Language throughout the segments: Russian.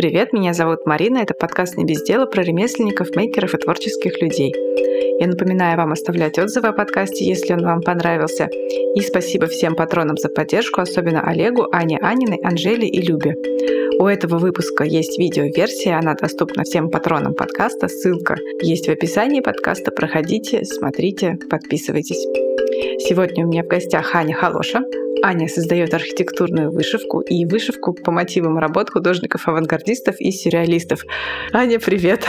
привет, меня зовут Марина, это подкаст «Не без дела» про ремесленников, мейкеров и творческих людей. Я напоминаю вам оставлять отзывы о подкасте, если он вам понравился. И спасибо всем патронам за поддержку, особенно Олегу, Ане Аниной, Анжеле и Любе. У этого выпуска есть видеоверсия, она доступна всем патронам подкаста. Ссылка есть в описании подкаста. Проходите, смотрите, подписывайтесь. Сегодня у меня в гостях Аня Халоша. Аня создает архитектурную вышивку и вышивку по мотивам работ художников-авангардистов и сюрреалистов. Аня, привет!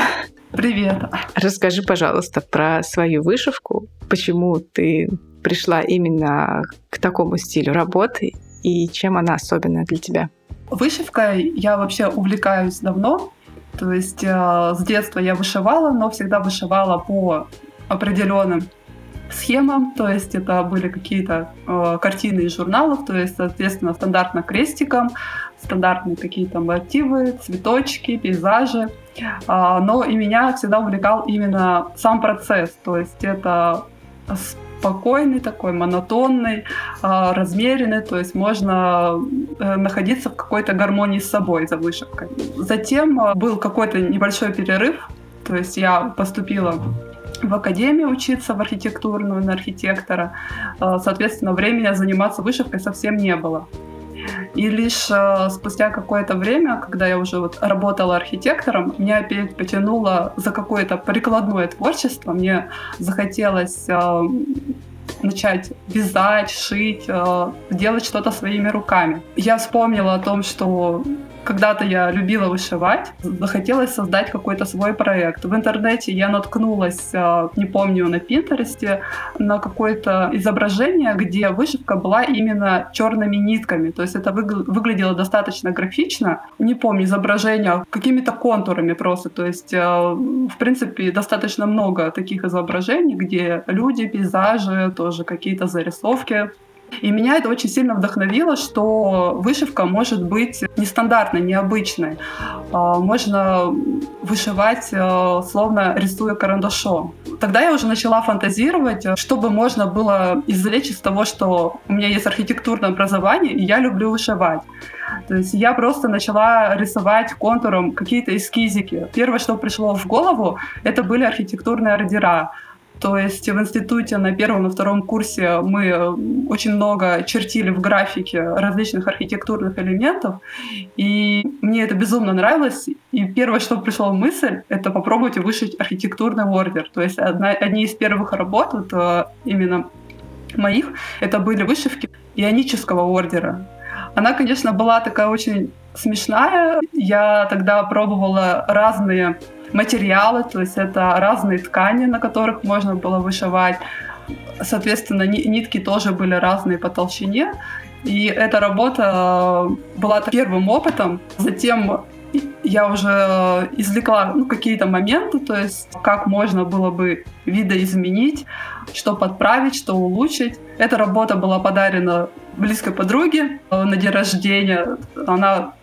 Привет! Расскажи, пожалуйста, про свою вышивку, почему ты пришла именно к такому стилю работы и чем она особенная для тебя. Вышивкой я вообще увлекаюсь давно. То есть э, с детства я вышивала, но всегда вышивала по определенным схемам, то есть это были какие-то э, картины из журналов, то есть, соответственно, стандартно крестиком, стандартные какие-то мотивы, цветочки, пейзажи. Э, но и меня всегда увлекал именно сам процесс, то есть это спокойный такой, монотонный, а, размеренный, то есть можно э, находиться в какой-то гармонии с собой за вышивкой. Затем а, был какой-то небольшой перерыв, то есть я поступила в академию учиться в архитектурную на архитектора. А, соответственно, времени заниматься вышивкой совсем не было. И лишь э, спустя какое-то время, когда я уже вот работала архитектором, меня опять потянуло за какое-то прикладное творчество. Мне захотелось э, начать вязать, шить, делать что-то своими руками. Я вспомнила о том, что когда-то я любила вышивать, захотелось создать какой-то свой проект. В интернете я наткнулась, а, не помню, на Пинтересте, на какое-то изображение, где вышивка была именно черными нитками. То есть это выглядело достаточно графично. Не помню изображения, какими-то контурами просто. То есть, а, в принципе, достаточно много таких изображений, где люди, пейзажи, тоже какие-то зарисовки и меня это очень сильно вдохновило, что вышивка может быть нестандартной, необычной. А, можно вышивать э, словно рисуя карандашом. Тогда я уже начала фантазировать, чтобы можно было извлечь из того, что у меня есть архитектурное образование, и я люблю вышивать. То есть я просто начала рисовать контуром какие-то эскизики. Первое, что пришло в голову, это были архитектурные ордера. То есть в институте на первом, на втором курсе мы э, очень много чертили в графике различных архитектурных элементов, и мне это безумно нравилось. И первое, что пришло в мысль, это попробовать вышить архитектурный ордер. То есть одна, одни из первых работ, вот, э, именно моих, это были вышивки ионического ордера. Она, конечно, была такая очень смешная. Я тогда пробовала разные материалы, то есть это разные ткани, на которых можно было вышивать. Соответственно, нитки тоже были разные по толщине. И эта работа была первым опытом. Затем я уже извлекла ну, какие-то моменты, то есть как можно было бы видоизменить, что подправить, что улучшить. Эта работа была подарена близкой подруге на день рождения. Она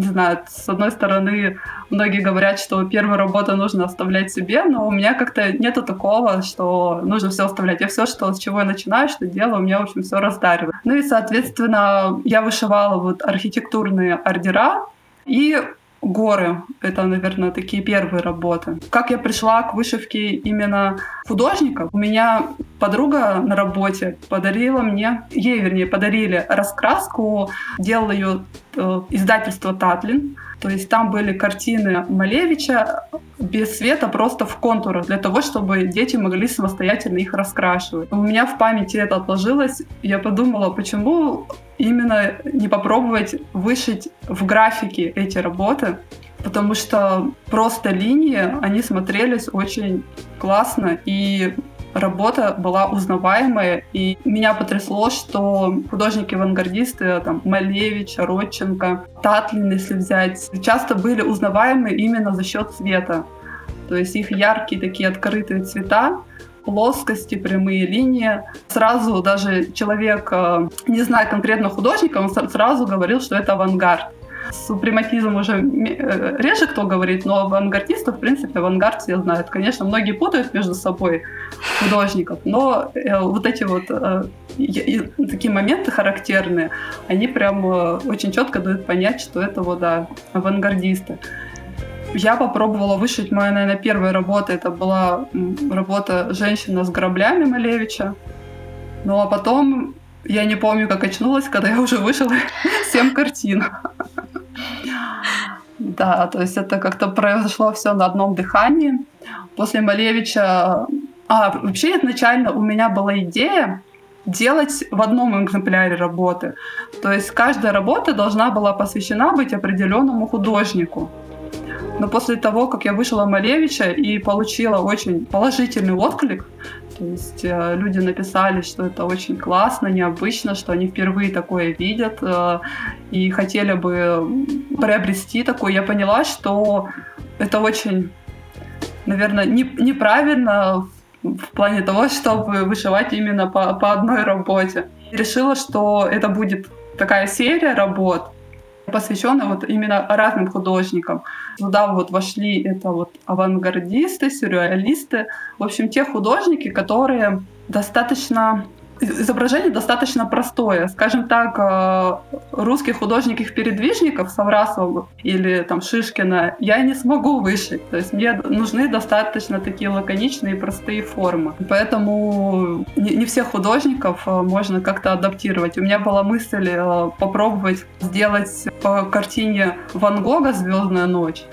не знаю, с одной стороны, многие говорят, что первую работу нужно оставлять себе, но у меня как-то нету такого, что нужно все оставлять. Я все, что, с чего я начинаю, что делаю, у меня, в общем, все раздариваю. Ну и, соответственно, я вышивала вот архитектурные ордера, и горы. Это, наверное, такие первые работы. Как я пришла к вышивке именно художника? У меня подруга на работе подарила мне, ей, вернее, подарили раскраску, делала ее э, издательство «Татлин». То есть там были картины Малевича без света, просто в контурах, для того, чтобы дети могли самостоятельно их раскрашивать. У меня в памяти это отложилось. Я подумала, почему именно не попробовать вышить в графике эти работы, потому что просто линии, они смотрелись очень классно, и работа была узнаваемая, и меня потрясло, что художники-авангардисты, там, Малевич, Родченко, Татлин, если взять, часто были узнаваемы именно за счет цвета. То есть их яркие такие открытые цвета, плоскости, прямые линии. Сразу даже человек, э, не зная конкретно художника, он сразу говорил, что это авангард. Супрематизм уже э, реже кто говорит, но авангардисты, в принципе, авангард все знают. Конечно, многие путают между собой художников, но э, вот эти вот такие моменты характерные, они прям очень четко дают понять, что это вот, да, авангардисты. Я попробовала вышить моя, наверное, первая работа. Это была работа «Женщина с граблями» Малевича. Ну а потом я не помню, как очнулась, когда я уже вышла 7 картин. Да, то есть это как-то произошло все на одном дыхании. После Малевича... А, вообще изначально у меня была идея делать в одном экземпляре работы. То есть каждая работа должна была посвящена быть определенному художнику. Но после того, как я вышла Малевича и получила очень положительный отклик, то есть э, люди написали, что это очень классно, необычно, что они впервые такое видят э, и хотели бы приобрести такое. Я поняла, что это очень, наверное, не, неправильно в плане того, чтобы вышивать именно по, по одной работе. И решила, что это будет такая серия работ, посвященная вот именно разным художникам. Туда вот вошли это вот авангардисты, сюрреалисты, в общем, те художники, которые достаточно изображение достаточно простое. Скажем так, э, русских художников-передвижников Саврасова или там Шишкина я не смогу вышить. То есть мне нужны достаточно такие лаконичные и простые формы. Поэтому не, всех художников э, можно как-то адаптировать. У меня была мысль э, попробовать сделать по картине Ван Гога «Звездная ночь»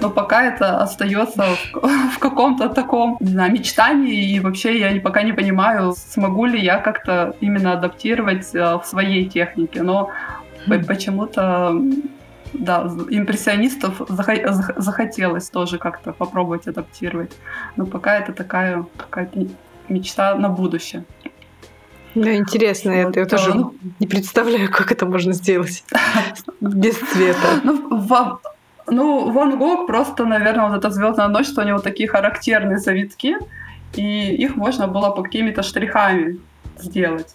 но пока это остается в, в каком-то таком, не знаю, мечтании, и вообще я пока не понимаю, смогу ли я как-то именно адаптировать э, в своей технике, но почему-то да, импрессионистов захотелось тоже как-то попробовать адаптировать. Но пока это такая какая-то мечта на будущее. Ну, интересно, вот, это я тоже ну, не представляю, как это можно сделать без цвета. Ну, в, ну, Ван Гог просто, наверное, вот эта звездная ночь, что у него такие характерные завитки, и их можно было по какими-то штрихами сделать.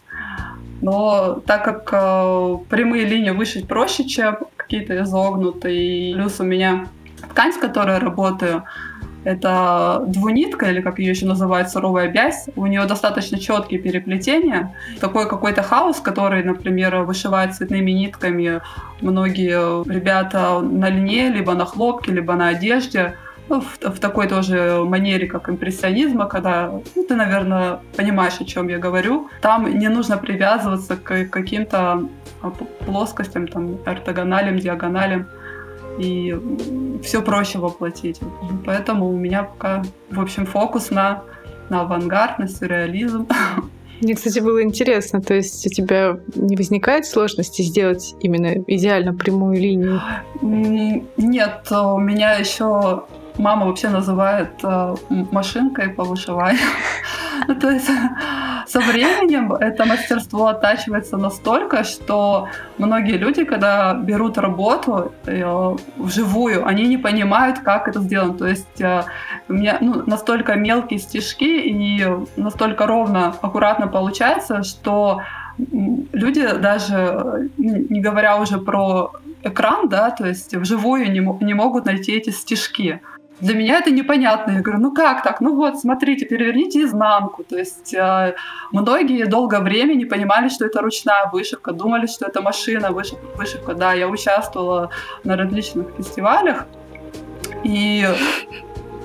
Но так как э, прямые линии вышить проще, чем какие-то изогнутые, плюс у меня ткань, с которой работаю, это двунитка, или как ее еще называют, суровая бязь. У нее достаточно четкие переплетения. Такой какой-то хаос, который, например, вышивает цветными нитками многие ребята на льне, либо на хлопке, либо на одежде. Ну, в, в такой тоже манере, как импрессионизма, когда ну, ты, наверное, понимаешь, о чем я говорю. Там не нужно привязываться к каким-то плоскостям, там, ортогоналям, диагоналям и все проще воплотить. Поэтому у меня пока, в общем, фокус на, на авангард, на сюрреализм. Мне, кстати, было интересно, то есть у тебя не возникает сложности сделать именно идеально прямую линию? Нет, у меня еще мама вообще называет э, машинкой по вышиванию. Ну, то есть со временем это мастерство оттачивается настолько, что многие люди, когда берут работу э, вживую, они не понимают, как это сделано. То есть э, у меня ну, настолько мелкие стежки и настолько ровно, аккуратно получается, что люди даже, не говоря уже про экран, да, то есть вживую не, не могут найти эти стежки. Для меня это непонятно. Я говорю, ну как так? Ну вот, смотрите, переверните изнанку. То есть э, многие долгое время не понимали, что это ручная вышивка, думали, что это машина вышивка. вышивка. Да, я участвовала на различных фестивалях, и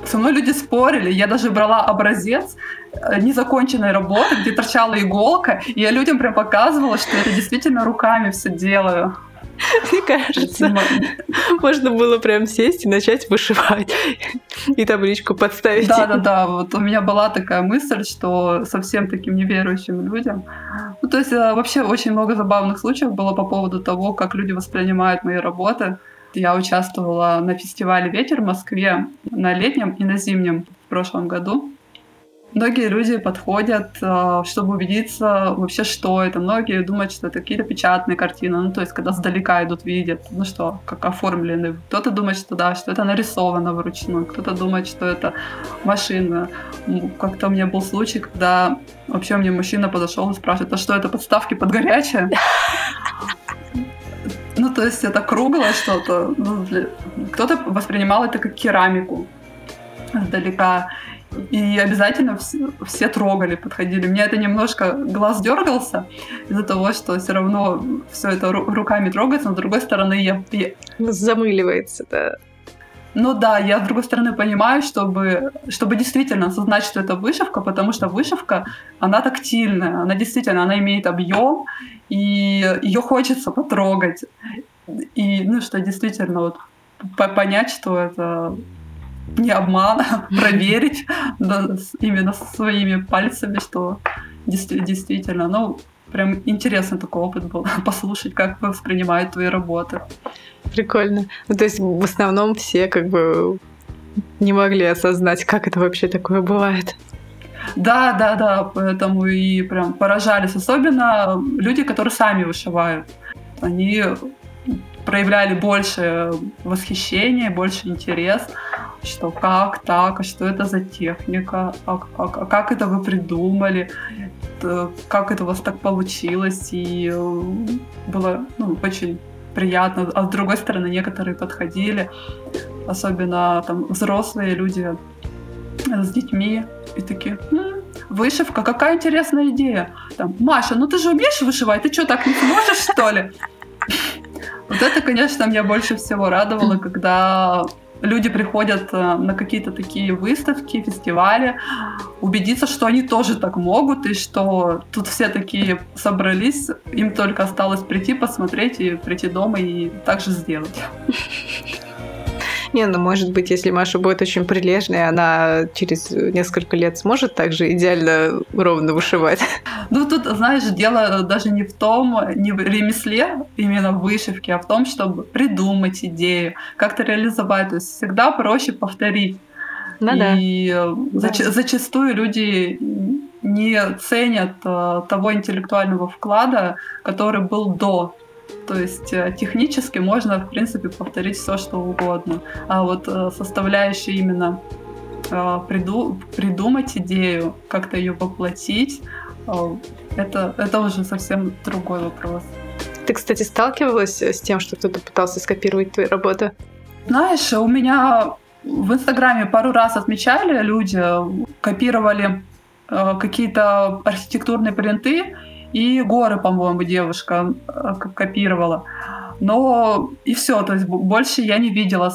со мной люди спорили. Я даже брала образец э, незаконченной работы, где торчала иголка, и я людям прям показывала, что это действительно руками все делаю. Мне кажется, можно было прям сесть и начать вышивать и табличку подставить. Да, да, да. Вот у меня была такая мысль, что совсем таким неверующим людям. Ну, то есть э, вообще очень много забавных случаев было по поводу того, как люди воспринимают мои работы. Я участвовала на фестивале «Ветер» в Москве на летнем и на зимнем в прошлом году. Многие люди подходят, а, чтобы убедиться вообще, что это. Многие думают, что это какие-то печатные картины, ну, то есть, когда сдалека идут, видят, ну что, как оформлены. Кто-то думает, что да, что это нарисовано вручную, кто-то думает, что это машина. Как-то у меня был случай, когда вообще мне мужчина подошел и спрашивает, а что это, подставки под горячее? Ну, то есть это круглое что-то. Ну. Кто-то воспринимал это как керамику издалека. И обязательно все, все трогали, подходили. Мне это немножко глаз дергался из-за того, что все равно все это руками трогается, но с другой стороны я... Замыливается, да. Ну да, я с другой стороны понимаю, чтобы, чтобы действительно осознать, что это вышивка, потому что вышивка, она тактильная, она действительно, она имеет объем, и ее хочется потрогать. И, ну, что действительно вот понять, что это не обман, проверить именно своими пальцами, что действительно, ну, прям интересный такой опыт был, послушать, как воспринимают твои работы. Прикольно. Ну, то есть в основном все как бы не могли осознать, как это вообще такое бывает. Да, да, да, поэтому и прям поражались. Особенно люди, которые сами вышивают. Они проявляли больше восхищения, больше интерес, что как так, а что это за техника, а, а, а как это вы придумали, как это у вас так получилось, и э, было ну, очень приятно. А с другой стороны, некоторые подходили, особенно там взрослые люди с детьми, и такие, М, вышивка, какая интересная идея. Там, Маша, ну ты же умеешь вышивать, ты что, так не сможешь, что ли? Вот это, конечно, меня больше всего радовало, когда люди приходят э, на какие-то такие выставки, фестивали, убедиться, что они тоже так могут, и что тут все такие собрались, им только осталось прийти, посмотреть и прийти дома и также сделать. Не, ну может быть, если Маша будет очень прилежной, она через несколько лет сможет также идеально ровно вышивать. Ну тут, знаешь, дело даже не в том, не в ремесле, именно в вышивке, а в том, чтобы придумать идею, как-то реализовать. То есть всегда проще повторить. Ну, и да. Зач- зачастую люди не ценят э, того интеллектуального вклада, который был до то есть э, технически можно, в принципе, повторить все, что угодно. А вот э, составляющая именно э, приду, придумать идею, как-то ее воплотить, это, это уже совсем другой вопрос. Ты, кстати, сталкивалась с тем, что кто-то пытался скопировать твои работы? Знаешь, у меня в Инстаграме пару раз отмечали люди, копировали какие-то архитектурные принты, и горы, по-моему, девушка э, копировала. Но и все, то есть больше я не видела.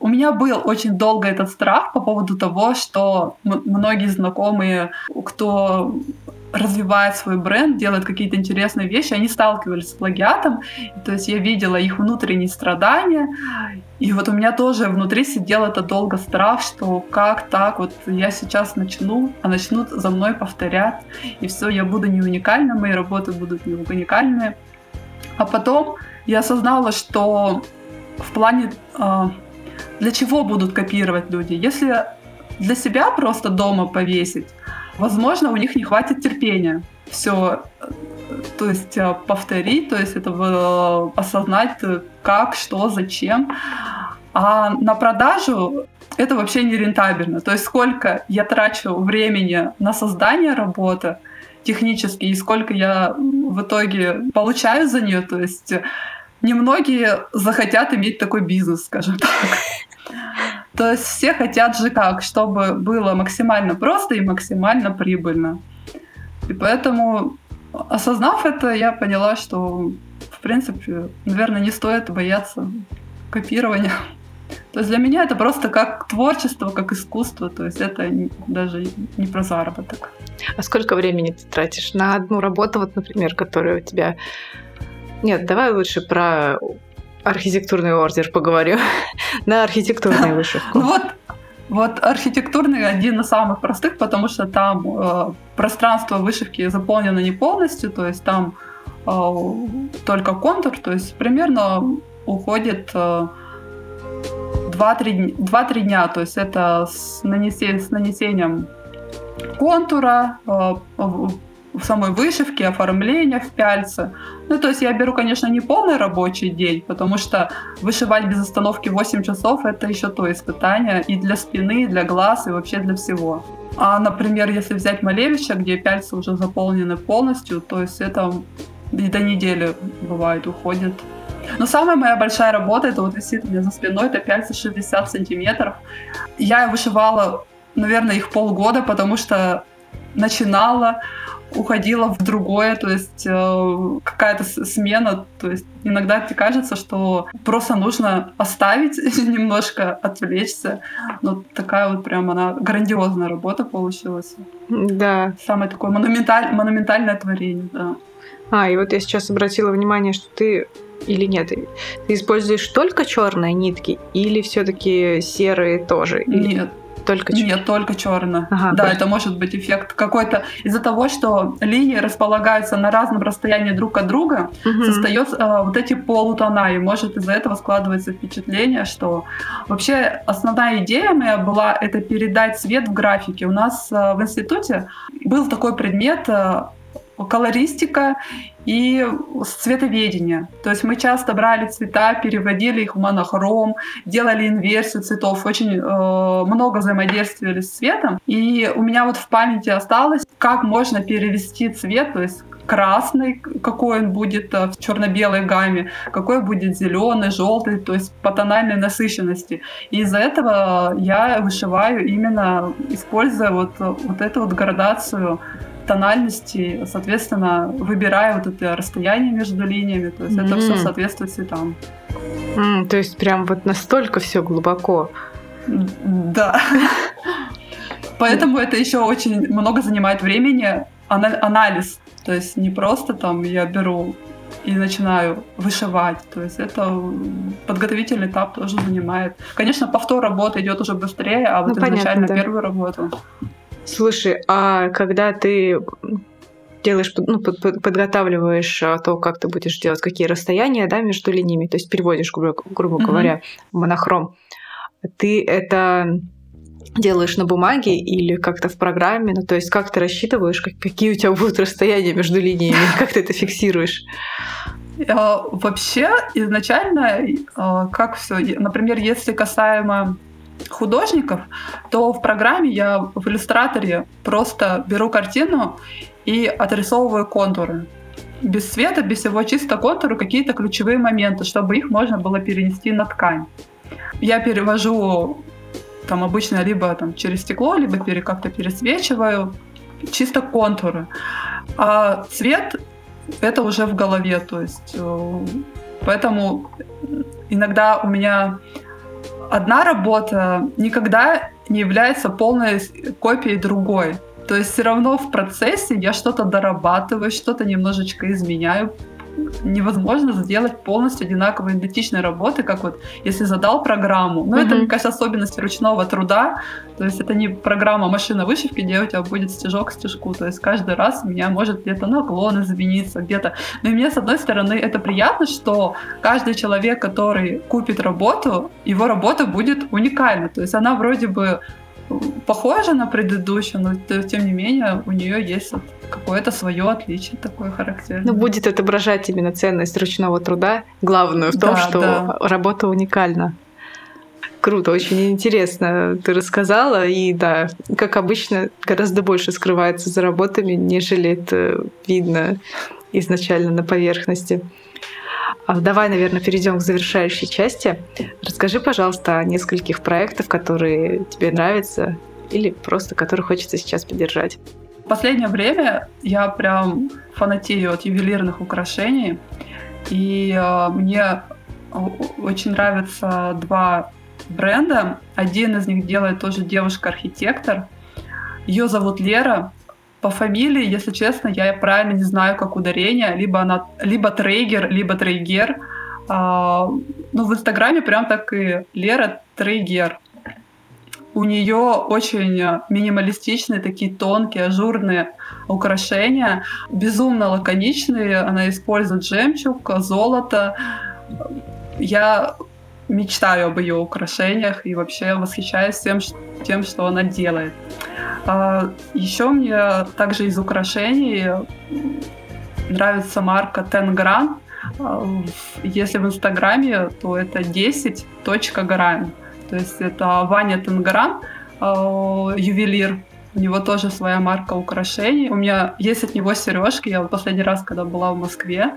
У меня был очень долго этот страх по поводу того, что многие знакомые, кто развивает свой бренд, делает какие-то интересные вещи, они сталкивались с плагиатом, то есть я видела их внутренние страдания, и вот у меня тоже внутри сидел это долго страх, что как так, вот я сейчас начну, а начнут за мной повторять, и все, я буду не уникальна, мои работы будут не уникальные. А потом я осознала, что в плане э, для чего будут копировать люди, если для себя просто дома повесить, возможно, у них не хватит терпения все то есть э, повторить, то есть это э, осознать, э, как, что, зачем. А на продажу это вообще не рентабельно. То есть сколько я трачу времени на создание работы технически и сколько я в итоге получаю за нее. То есть немногие захотят иметь такой бизнес, скажем так. То есть все хотят же как, чтобы было максимально просто и максимально прибыльно. И поэтому, осознав это, я поняла, что, в принципе, наверное, не стоит бояться копирования. То есть для меня это просто как творчество, как искусство, то есть это даже не про заработок. А сколько времени ты тратишь на одну работу, вот, например, которая у тебя... Нет, давай лучше про архитектурный ордер поговорю. на архитектурную вышивку. Вот, вот архитектурный один из самых простых, потому что там э, пространство вышивки заполнено не полностью, то есть там э, только контур, то есть примерно уходит э, 2-3 дня, то есть это с, нанесением, с нанесением контура, э, в самой вышивке, оформления в пяльце. Ну, то есть я беру, конечно, не полный рабочий день, потому что вышивать без остановки 8 часов — это еще то испытание и для спины, и для глаз, и вообще для всего. А, например, если взять Малевича, где пяльцы уже заполнены полностью, то есть это и до недели бывает уходит. Но самая моя большая работа, это вот висит у меня за спиной, это 560 сантиметров. Я вышивала, наверное, их полгода, потому что начинала, уходила в другое, то есть э, какая-то смена, то есть иногда тебе кажется, что просто нужно оставить немножко, отвлечься, но такая вот прям она грандиозная работа получилась. Да. Самое такое монументаль, монументальное творение, да. А, и вот я сейчас обратила внимание, что ты или нет? Ты используешь только черные нитки или все-таки серые тоже? Нет, только черно? Нет, только черно. Ага, да, это может быть эффект какой-то из-за того, что линии располагаются на разном расстоянии друг от друга, угу. создается э, вот эти полутона, и может из-за этого складывается впечатление, что вообще основная идея моя была это передать цвет в графике. У нас э, в институте был такой предмет э, колористика и цветоведение. То есть мы часто брали цвета, переводили их в монохром, делали инверсию цветов, очень э, много взаимодействовали с цветом. И у меня вот в памяти осталось, как можно перевести цвет, то есть красный, какой он будет э, в черно-белой гамме, какой будет зеленый, желтый, то есть по тональной насыщенности. И из-за этого я вышиваю именно, используя вот, вот эту вот градацию тональности, соответственно, выбирая вот это расстояние между линиями, то есть mm-hmm. это все соответствует цветам. Mm, то есть прям вот настолько все глубоко. Да. Поэтому это еще очень много занимает времени, анализ. То есть не просто там я беру и начинаю вышивать. То есть это подготовительный этап тоже занимает. Конечно, повтор работы идет уже быстрее, а вот ну, изначально понятно, да. первую работу Слушай, а когда ты делаешь, ну, подготавливаешь а, то, как ты будешь делать, какие расстояния, да, между линиями, то есть переводишь, грубо, грубо mm-hmm. говоря, монохром, ты это делаешь на бумаге или как-то в программе, ну, то есть как ты рассчитываешь, как, какие у тебя будут расстояния между линиями, как ты это фиксируешь? А, вообще, изначально, а, как все, например, если касаемо художников, то в программе я в иллюстраторе просто беру картину и отрисовываю контуры. Без цвета, без всего чисто контуры, какие-то ключевые моменты, чтобы их можно было перенести на ткань. Я перевожу там обычно либо там через стекло, либо пере, как-то пересвечиваю, чисто контуры. А цвет это уже в голове, то есть э, поэтому иногда у меня одна работа никогда не является полной копией другой. То есть все равно в процессе я что-то дорабатываю, что-то немножечко изменяю, невозможно сделать полностью одинаковые идентичные работы, как вот если задал программу. Но mm-hmm. это, мне кажется, особенность ручного труда. То есть это не программа машина вышивки, где у тебя будет стежок к стежку. То есть каждый раз у меня может где-то наклон измениться, где-то. Но и мне, с одной стороны, это приятно, что каждый человек, который купит работу, его работа будет уникальна. То есть она вроде бы похожа на предыдущую, но тем не менее у нее есть какое-то свое отличие такое характерное. Ну, будет отображать именно ценность ручного труда, главную в том, да, что да. работа уникальна. Круто, очень интересно ты рассказала. И да, как обычно, гораздо больше скрывается за работами, нежели это видно изначально на поверхности. А давай, наверное, перейдем к завершающей части. Расскажи, пожалуйста, о нескольких проектах, которые тебе нравятся или просто которые хочется сейчас поддержать. В последнее время я прям фанатею от ювелирных украшений. И э, мне очень нравятся два бренда. Один из них делает тоже девушка-архитектор. Ее зовут Лера. По фамилии, если честно, я правильно не знаю, как ударение. Либо она либо Трейгер, либо Трейгер. А, ну, в Инстаграме прям так и Лера Трейгер. У нее очень минималистичные, такие тонкие, ажурные украшения, безумно лаконичные. Она использует жемчуг, золото. Я мечтаю об ее украшениях и вообще восхищаюсь тем, тем что она делает. А, еще мне также из украшений нравится марка Тенгран. А, если в Инстаграме, то это 10.гран. То есть это Ваня Тенгран, а, ювелир. У него тоже своя марка украшений. У меня есть от него сережки. Я вот последний раз, когда была в Москве,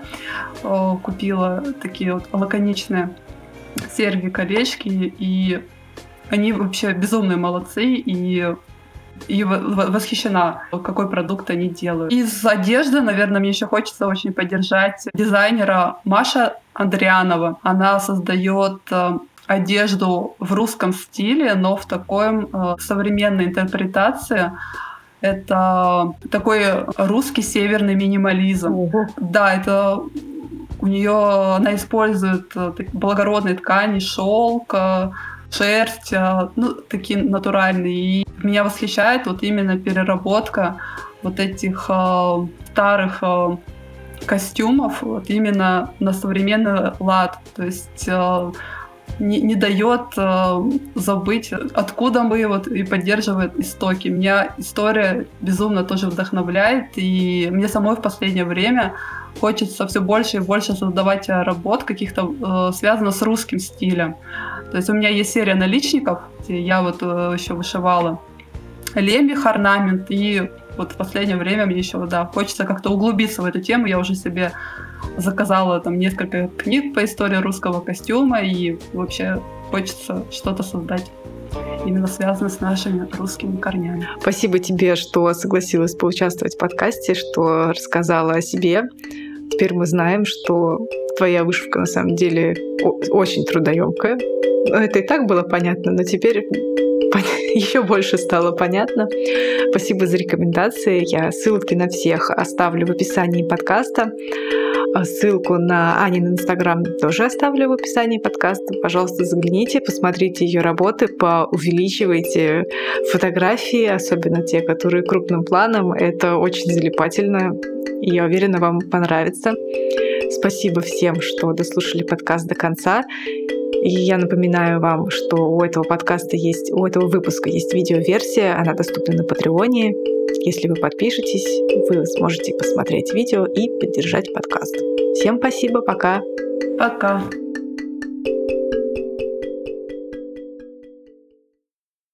купила такие вот лаконичные серьги, колечки, и они вообще безумные молодцы, и и восхищена, какой продукт они делают. Из одежды, наверное, мне еще хочется очень поддержать дизайнера Маша Андрианова. Она создает э, одежду в русском стиле, но в такой э, современной интерпретации. Это такой русский северный минимализм. Ого. Да, это у нее она использует э, благородные ткани, шелк, э, шерсть, э, ну, такие натуральные. И меня восхищает вот именно переработка вот этих э, старых э, костюмов вот именно на современный лад. То есть э, не, не дает э, забыть, откуда мы вот и поддерживает истоки. Меня история безумно тоже вдохновляет, и мне самой в последнее время хочется все больше и больше создавать работ каких-то э, связанных с русским стилем. То есть у меня есть серия наличников, где я вот э, еще вышивала лемех, орнамент, и вот в последнее время мне еще, да, хочется как-то углубиться в эту тему. Я уже себе заказала там несколько книг по истории русского костюма, и вообще хочется что-то создать именно связано с нашими русскими корнями. Спасибо тебе, что согласилась поучаствовать в подкасте, что рассказала о себе. Теперь мы знаем, что твоя вышивка на самом деле очень трудоемкая. Это и так было понятно, но теперь еще больше стало понятно. Спасибо за рекомендации. Я ссылки на всех оставлю в описании подкаста. А ссылку на Анин Инстаграм тоже оставлю в описании подкаста. Пожалуйста, загляните, посмотрите ее работы, поувеличивайте фотографии, особенно те, которые крупным планом. Это очень залипательно, я уверена, вам понравится. Спасибо всем, что дослушали подкаст до конца. И я напоминаю вам, что у этого подкаста есть, у этого выпуска есть видеоверсия, она доступна на Патреоне. Если вы подпишетесь, вы сможете посмотреть видео и поддержать подкаст. Всем спасибо, пока. Пока.